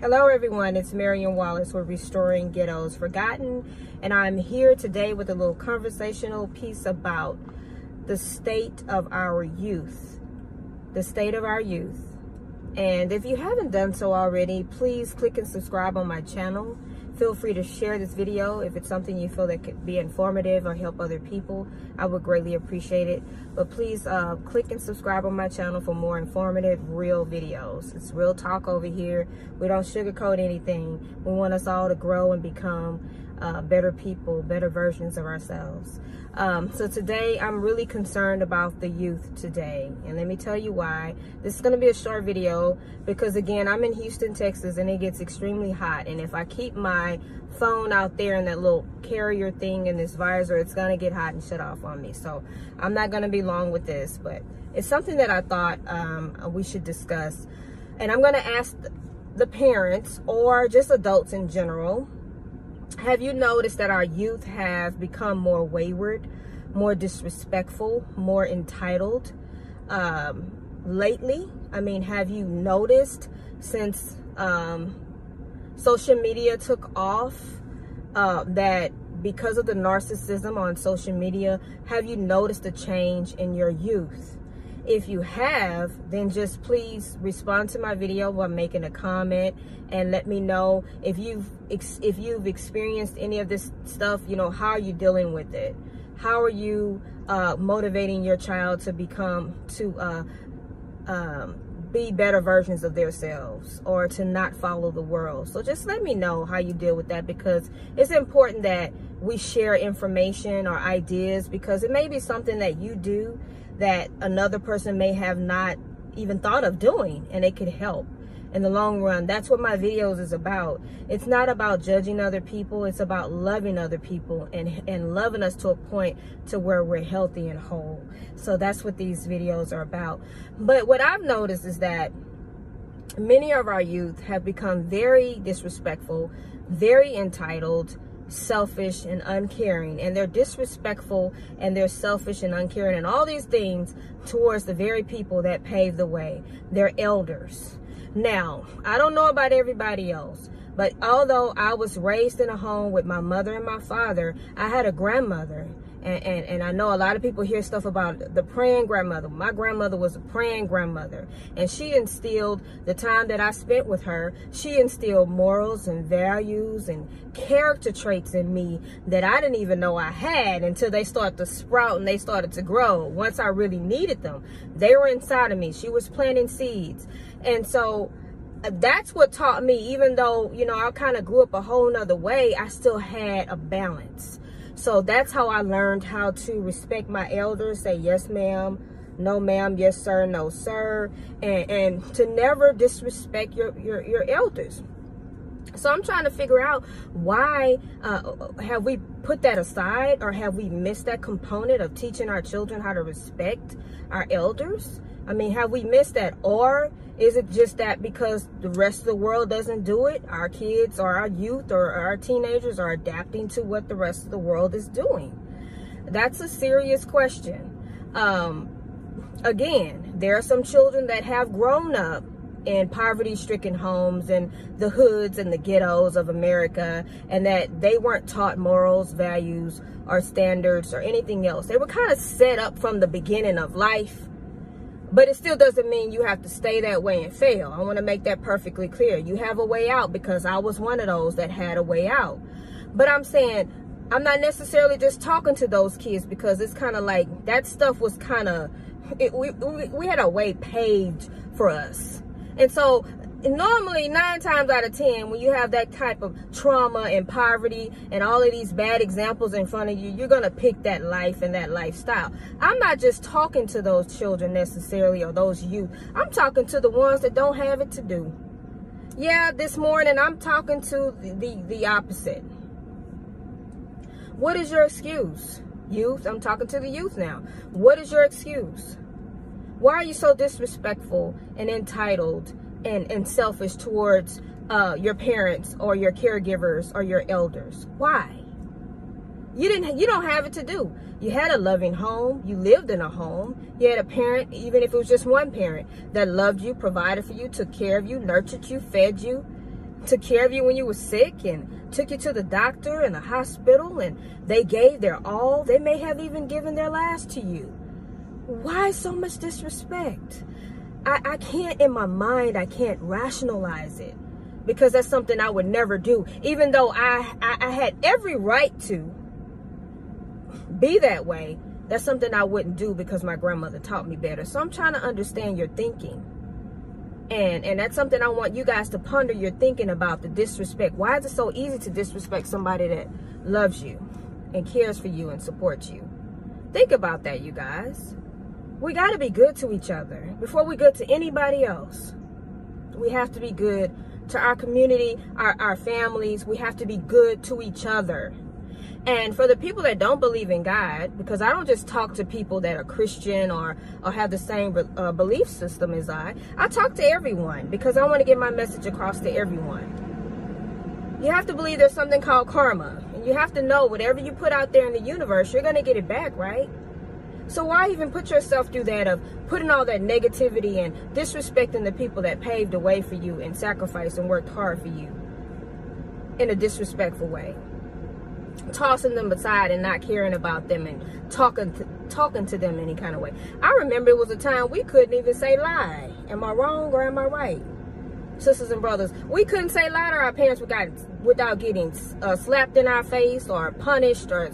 Hello, everyone. It's Marion Wallace with Restoring Ghettos Forgotten, and I'm here today with a little conversational piece about the state of our youth. The state of our youth. And if you haven't done so already, please click and subscribe on my channel. Feel free to share this video if it's something you feel that could be informative or help other people. I would greatly appreciate it. But please uh, click and subscribe on my channel for more informative, real videos. It's real talk over here. We don't sugarcoat anything. We want us all to grow and become uh, better people, better versions of ourselves. Um, so today I'm really concerned about the youth today. And let me tell you why. This is going to be a short video because again, I'm in Houston, Texas and it gets extremely hot. And if I keep my phone out there in that little carrier thing in this visor, it's going to get hot and shut off on me. So I'm not going to be long with this, but it's something that I thought um, we should discuss. And I'm going to ask the parents or just adults in general have you noticed that our youth have become more wayward, more disrespectful, more entitled um, lately? I mean, have you noticed since um, social media took off uh, that because of the narcissism on social media, have you noticed a change in your youth? If you have, then just please respond to my video by making a comment and let me know if you've if you've experienced any of this stuff, you know, how are you dealing with it? How are you uh, motivating your child to become to uh, um, be better versions of themselves or to not follow the world. So just let me know how you deal with that because it's important that we share information or ideas because it may be something that you do that another person may have not even thought of doing and it could help in the long run. That's what my videos is about. It's not about judging other people. It's about loving other people and, and loving us to a point to where we're healthy and whole. So that's what these videos are about. But what I've noticed is that many of our youth have become very disrespectful, very entitled, selfish and uncaring and they're disrespectful and they're selfish and uncaring and all these things towards the very people that paved the way their elders now i don't know about everybody else but although i was raised in a home with my mother and my father i had a grandmother and, and, and I know a lot of people hear stuff about the praying grandmother. My grandmother was a praying grandmother. And she instilled the time that I spent with her, she instilled morals and values and character traits in me that I didn't even know I had until they started to sprout and they started to grow. Once I really needed them, they were inside of me. She was planting seeds. And so uh, that's what taught me, even though, you know, I kind of grew up a whole nother way, I still had a balance so that's how I learned how to respect my elders, say yes, ma'am, no, ma'am, yes, sir, no, sir, and, and to never disrespect your, your, your elders. So I'm trying to figure out why uh, have we put that aside or have we missed that component of teaching our children how to respect our elders? I mean, have we missed that? Or is it just that because the rest of the world doesn't do it, our kids or our youth or our teenagers are adapting to what the rest of the world is doing? That's a serious question. Um, again, there are some children that have grown up in poverty stricken homes and the hoods and the ghettos of America, and that they weren't taught morals, values, or standards or anything else. They were kind of set up from the beginning of life but it still doesn't mean you have to stay that way and fail. I want to make that perfectly clear. You have a way out because I was one of those that had a way out. But I'm saying I'm not necessarily just talking to those kids because it's kind of like that stuff was kind of we, we we had a way paved for us. And so normally nine times out of ten when you have that type of trauma and poverty and all of these bad examples in front of you you're going to pick that life and that lifestyle. I'm not just talking to those children necessarily or those youth. I'm talking to the ones that don't have it to do. Yeah this morning i'm talking to the the, the opposite. What is your excuse? Youth i'm talking to the youth now. What is your excuse? Why are you so disrespectful and entitled and, and selfish towards uh, your parents or your caregivers or your elders. Why? You didn't you don't have it to do. You had a loving home, you lived in a home, you had a parent, even if it was just one parent, that loved you, provided for you, took care of you, nurtured you, fed you, took care of you when you were sick and took you to the doctor and the hospital and they gave their all. They may have even given their last to you. Why so much disrespect? I, I can't in my mind, I can't rationalize it because that's something I would never do. Even though I, I, I had every right to be that way, that's something I wouldn't do because my grandmother taught me better. So I'm trying to understand your thinking. And and that's something I want you guys to ponder your thinking about the disrespect. Why is it so easy to disrespect somebody that loves you and cares for you and supports you? Think about that, you guys. We got to be good to each other before we good to anybody else. We have to be good to our community, our, our families. We have to be good to each other. And for the people that don't believe in God, because I don't just talk to people that are Christian or, or have the same uh, belief system as I, I talk to everyone because I want to get my message across to everyone. You have to believe there's something called karma. And you have to know whatever you put out there in the universe, you're going to get it back, right? So why even put yourself through that of putting all that negativity and disrespecting the people that paved the way for you and sacrificed and worked hard for you in a disrespectful way? tossing them aside and not caring about them and talking to, talking to them any kind of way. I remember it was a time we couldn't even say lie. Am I wrong or am I right? Sisters and brothers, we couldn't say lie to our parents without, without getting uh, slapped in our face or punished or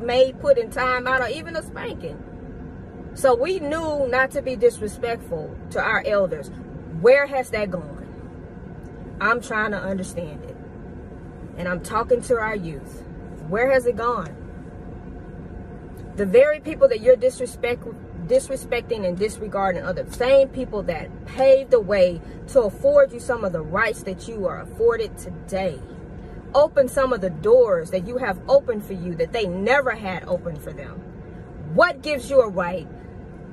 made put in time out or even a spanking. So we knew not to be disrespectful to our elders. Where has that gone? I'm trying to understand it. And I'm talking to our youth. Where has it gone? The very people that you're disrespect, disrespecting and disregarding are the same people that paved the way to afford you some of the rights that you are afforded today. Open some of the doors that you have opened for you that they never had open for them. What gives you a right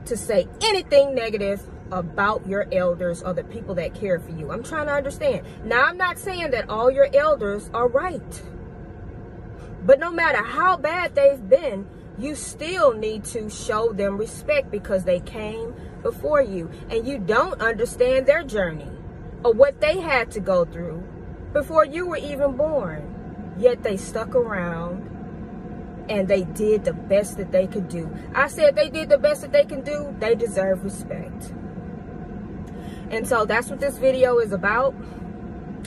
to say anything negative about your elders or the people that care for you? I'm trying to understand. Now, I'm not saying that all your elders are right. But no matter how bad they've been, you still need to show them respect because they came before you and you don't understand their journey or what they had to go through before you were even born. Yet they stuck around and they did the best that they could do. I said they did the best that they can do, they deserve respect. And so that's what this video is about.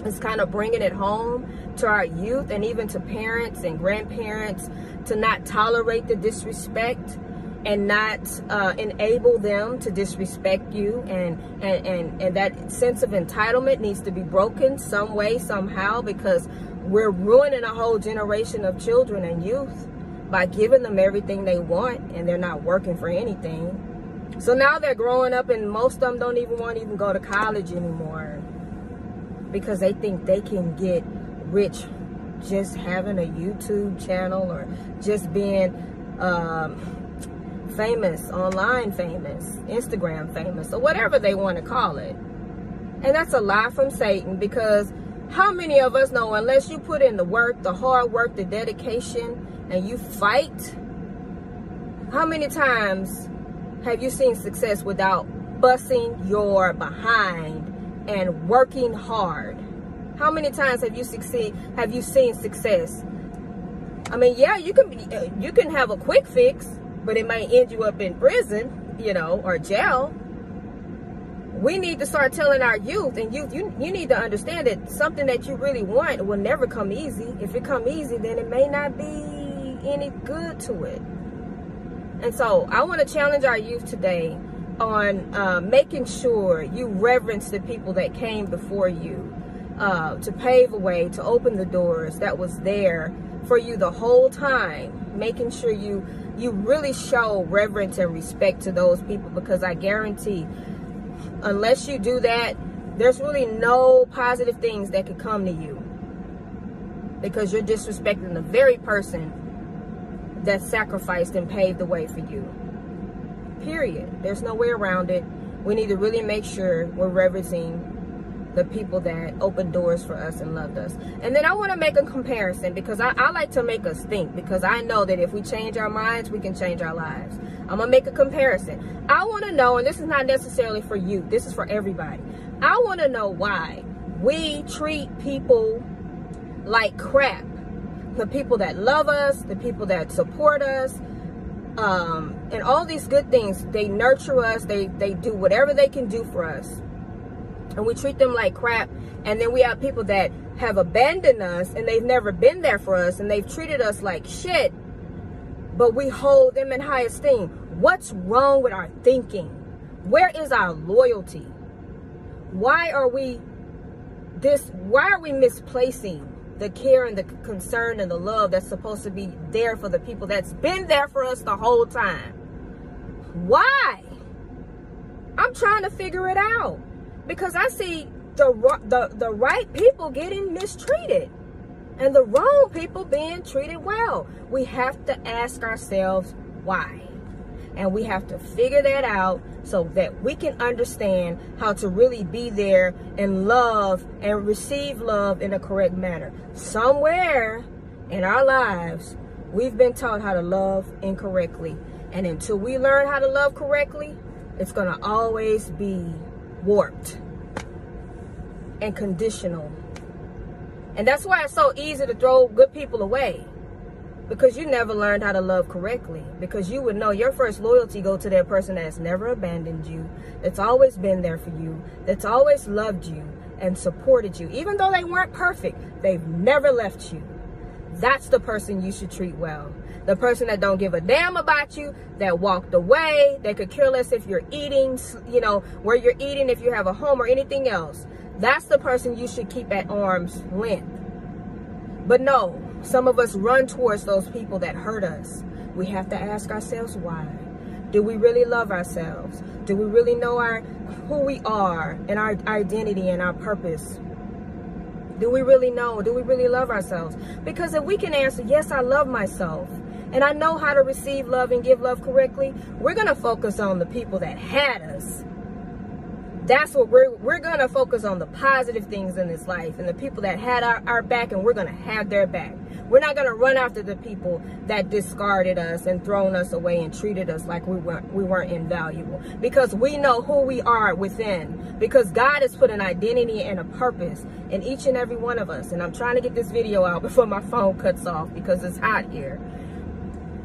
It's kind of bringing it home to our youth and even to parents and grandparents to not tolerate the disrespect and not uh, enable them to disrespect you. And, and, and, and that sense of entitlement needs to be broken some way somehow because we're ruining a whole generation of children and youth by giving them everything they want and they're not working for anything. So now they're growing up and most of them don't even want to even go to college anymore because they think they can get rich just having a YouTube channel or just being um, famous, online famous, Instagram famous, or whatever they want to call it. And that's a lie from Satan because how many of us know unless you put in the work, the hard work, the dedication, and you fight, how many times have you seen success without busting your behind and working hard? How many times have you succeed? Have you seen success? I mean, yeah, you can be, you can have a quick fix, but it might end you up in prison, you know, or jail. We need to start telling our youth, and youth, you you need to understand that something that you really want will never come easy. If it come easy, then it may not be any good to it. And so, I want to challenge our youth today on uh, making sure you reverence the people that came before you uh, to pave a way, to open the doors that was there for you the whole time, making sure you you really show reverence and respect to those people because I guarantee unless you do that, there's really no positive things that could come to you because you're disrespecting the very person that sacrificed and paved the way for you. Period. There's no way around it. We need to really make sure we're reverencing the people that opened doors for us and loved us. And then I want to make a comparison because I, I like to make us think because I know that if we change our minds, we can change our lives. I'm going to make a comparison. I want to know, and this is not necessarily for you, this is for everybody. I want to know why we treat people like crap. The people that love us, the people that support us, um, and all these good things, they nurture us, they, they do whatever they can do for us and we treat them like crap. And then we have people that have abandoned us and they've never been there for us and they've treated us like shit. But we hold them in high esteem. What's wrong with our thinking? Where is our loyalty? Why are we this why are we misplacing the care and the concern and the love that's supposed to be there for the people that's been there for us the whole time? Why? I'm trying to figure it out because I see the, the, the right people getting mistreated and the wrong people being treated well. We have to ask ourselves why. And we have to figure that out so that we can understand how to really be there and love and receive love in a correct manner. Somewhere in our lives, we've been taught how to love incorrectly. And until we learn how to love correctly, it's going to always be warped and conditional. And that's why it's so easy to throw good people away. Because you never learned how to love correctly. Because you would know your first loyalty go to that person that's never abandoned you, that's always been there for you, that's always loved you and supported you. Even though they weren't perfect, they've never left you. That's the person you should treat well. The person that don't give a damn about you, that walked away, they could care less if you're eating, you know, where you're eating, if you have a home or anything else. That's the person you should keep at arm's length. But no, some of us run towards those people that hurt us. We have to ask ourselves why. Do we really love ourselves? Do we really know our who we are and our identity and our purpose? Do we really know? Do we really love ourselves? Because if we can answer, yes, I love myself, and I know how to receive love and give love correctly, we're going to focus on the people that had us. That's what we're we're going to focus on the positive things in this life and the people that had our, our back and we're going to have their back. We're not going to run after the people that discarded us and thrown us away and treated us like we weren't we weren't invaluable. Because we know who we are within. Because God has put an identity and a purpose in each and every one of us. And I'm trying to get this video out before my phone cuts off because it's hot here.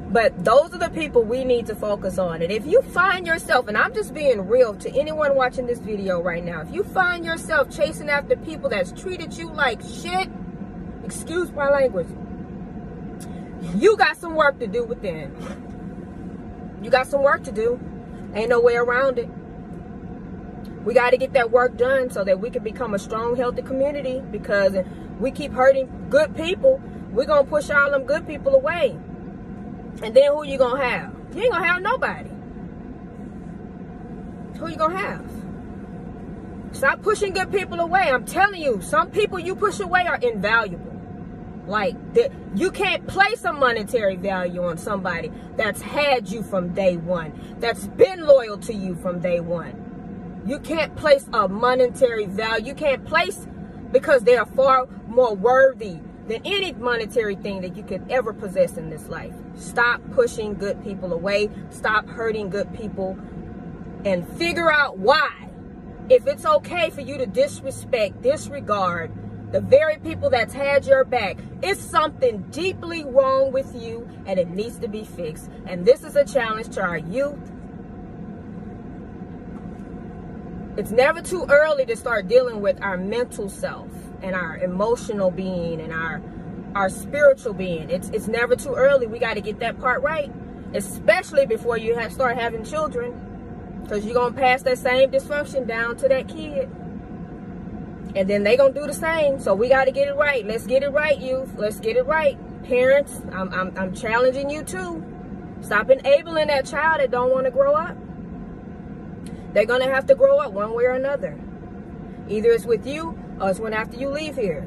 But those are the people we need to focus on. And if you find yourself, and I'm just being real to anyone watching this video right now, if you find yourself chasing after people that's treated you like shit, excuse my language, you got some work to do within. You got some work to do. Ain't no way around it. We got to get that work done so that we can become a strong, healthy community because we keep hurting good people. We're going to push all them good people away. And then who you gonna have? You ain't gonna have nobody. Who you gonna have? Stop pushing good people away. I'm telling you, some people you push away are invaluable. Like that, you can't place a monetary value on somebody that's had you from day one, that's been loyal to you from day one. You can't place a monetary value. You can't place because they are far more worthy than any monetary thing that you could ever possess in this life. Stop pushing good people away. Stop hurting good people. And figure out why. If it's okay for you to disrespect, disregard the very people that's had your back, it's something deeply wrong with you and it needs to be fixed. And this is a challenge to our youth. It's never too early to start dealing with our mental self and our emotional being and our our spiritual being. It's it's never too early. We got to get that part right, especially before you have start having children, because you're gonna pass that same dysfunction down to that kid, and then they gonna do the same. So we got to get it right. Let's get it right, youth. Let's get it right, parents. I'm I'm, I'm challenging you too. Stop enabling that child that don't want to grow up. They're gonna have to grow up one way or another. Either it's with you or it's when after you leave here.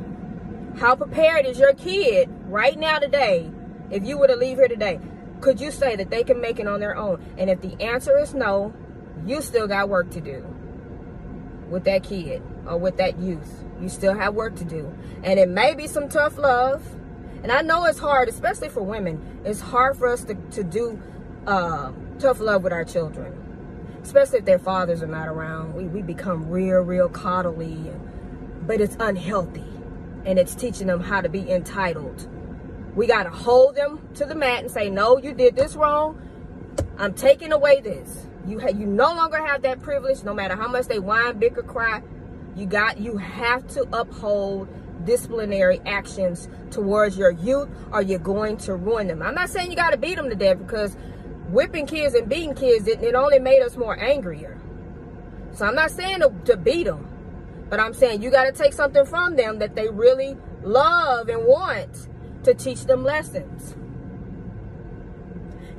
How prepared is your kid right now today, if you were to leave here today? Could you say that they can make it on their own? And if the answer is no, you still got work to do with that kid. With that youth. You still have work to do. And it may be some tough love. And I know it's hard, especially for women. It's hard for us to, to do uh, tough love with our children. Especially if their fathers are not around. We, we become real, real coddly. But it's unhealthy. And it's teaching them how to be entitled. We got to hold them to the mat and say, no, you did this wrong. I'm taking away this. You you no longer have that privilege, no matter how much they whine, bicker, cry. You got you have to uphold disciplinary actions towards your youth or you're going to ruin them. I'm not saying you got to beat them to death because whipping kids and beating kids, it, it only made us more angrier. So I'm not saying to, to beat them, but I'm saying you got to take something from them that they really love and want to teach them lessons.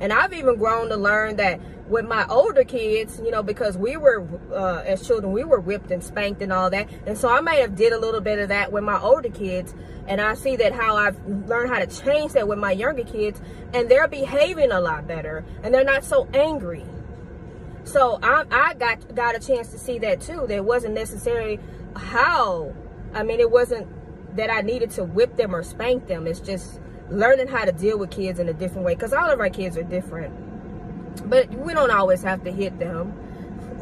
And I've even grown to learn that with my older kids, you know, because we were, uh, as children, we were whipped and spanked and all that. And so I may have did a little bit of that with my older kids. And I see that how I've learned how to change that with my younger kids. And they're behaving a lot better. And they're not so angry. So I, I got, got a chance to see that too. There wasn't necessarily how. I mean, it wasn't that I needed to whip them or spank them. It's just learning how to deal with kids in a different way. Because all of our kids are different but we don't always have to hit them.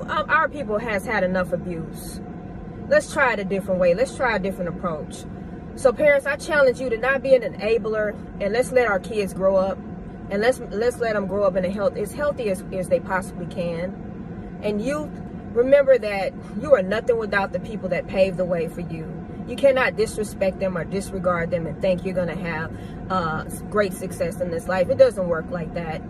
Our people has had enough abuse. Let's try it a different way. Let's try a different approach. So parents, I challenge you to not be an enabler and let's let our kids grow up and let's let's let them grow up in a health as healthy as, as they possibly can. And youth, remember that you are nothing without the people that paved the way for you. You cannot disrespect them or disregard them and think you're going to have uh, great success in this life. It doesn't work like that.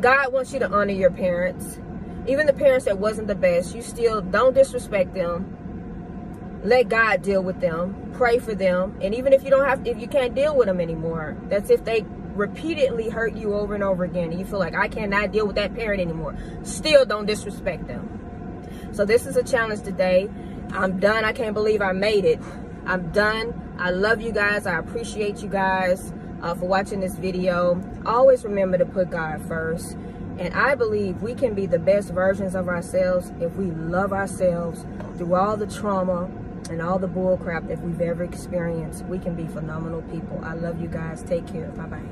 God wants you to honor your parents. Even the parents that wasn't the best, you still don't disrespect them. Let God deal with them. Pray for them. And even if you don't have if you can't deal with them anymore, that's if they repeatedly hurt you over and over again and you feel like I cannot deal with that parent anymore. Still don't disrespect them. So this is a challenge today. I'm done. I can't believe I made it. I'm done. I love you guys. I appreciate you guys uh, for watching this video. Always remember to put God first. And I believe we can be the best versions of ourselves if we love ourselves through all the trauma and all the bullcrap that we've ever experienced. We can be phenomenal people. I love you guys. Take care. Bye-bye.